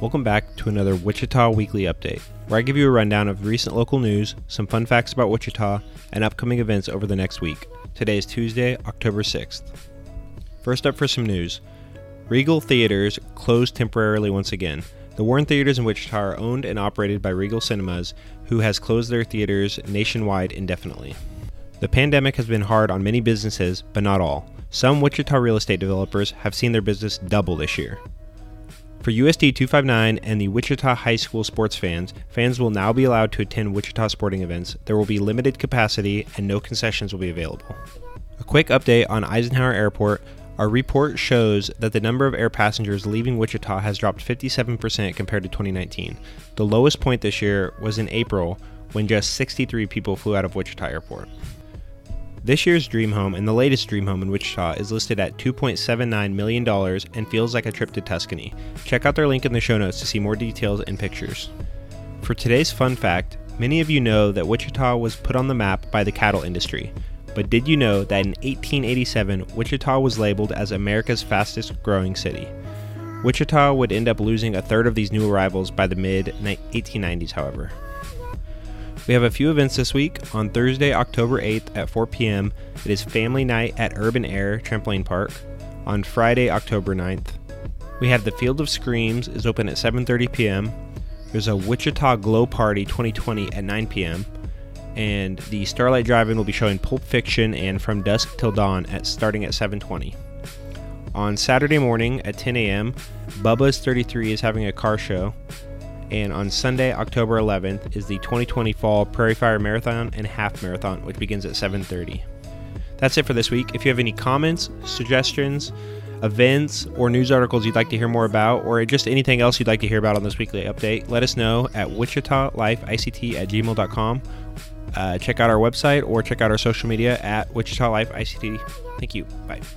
Welcome back to another Wichita Weekly Update, where I give you a rundown of recent local news, some fun facts about Wichita, and upcoming events over the next week. Today is Tuesday, October 6th. First up for some news Regal Theaters closed temporarily once again. The Warren Theaters in Wichita are owned and operated by Regal Cinemas, who has closed their theaters nationwide indefinitely. The pandemic has been hard on many businesses, but not all. Some Wichita real estate developers have seen their business double this year. For USD 259 and the Wichita High School sports fans, fans will now be allowed to attend Wichita sporting events. There will be limited capacity and no concessions will be available. A quick update on Eisenhower Airport. Our report shows that the number of air passengers leaving Wichita has dropped 57% compared to 2019. The lowest point this year was in April when just 63 people flew out of Wichita Airport. This year's dream home and the latest dream home in Wichita is listed at $2.79 million and feels like a trip to Tuscany. Check out their link in the show notes to see more details and pictures. For today's fun fact, many of you know that Wichita was put on the map by the cattle industry. But did you know that in 1887, Wichita was labeled as America's fastest growing city? Wichita would end up losing a third of these new arrivals by the mid 1890s, however. We have a few events this week. On Thursday, October 8th at 4 p.m., it is Family Night at Urban Air Trampoline Park. On Friday, October 9th, we have the Field of Screams is open at 7:30 p.m. There's a Wichita Glow Party 2020 at 9 p.m. And the Starlight Drive-In will be showing Pulp Fiction and From Dusk Till Dawn at starting at 7:20. On Saturday morning at 10 a.m., Bubba's 33 is having a car show and on Sunday, October 11th, is the 2020 Fall Prairie Fire Marathon and Half Marathon, which begins at 7:30. That's it for this week. If you have any comments, suggestions, events, or news articles you'd like to hear more about, or just anything else you'd like to hear about on this weekly update, let us know at wichitalifeict at gmail.com. Uh, check out our website or check out our social media at Wichita Life ICT. Thank you. Bye.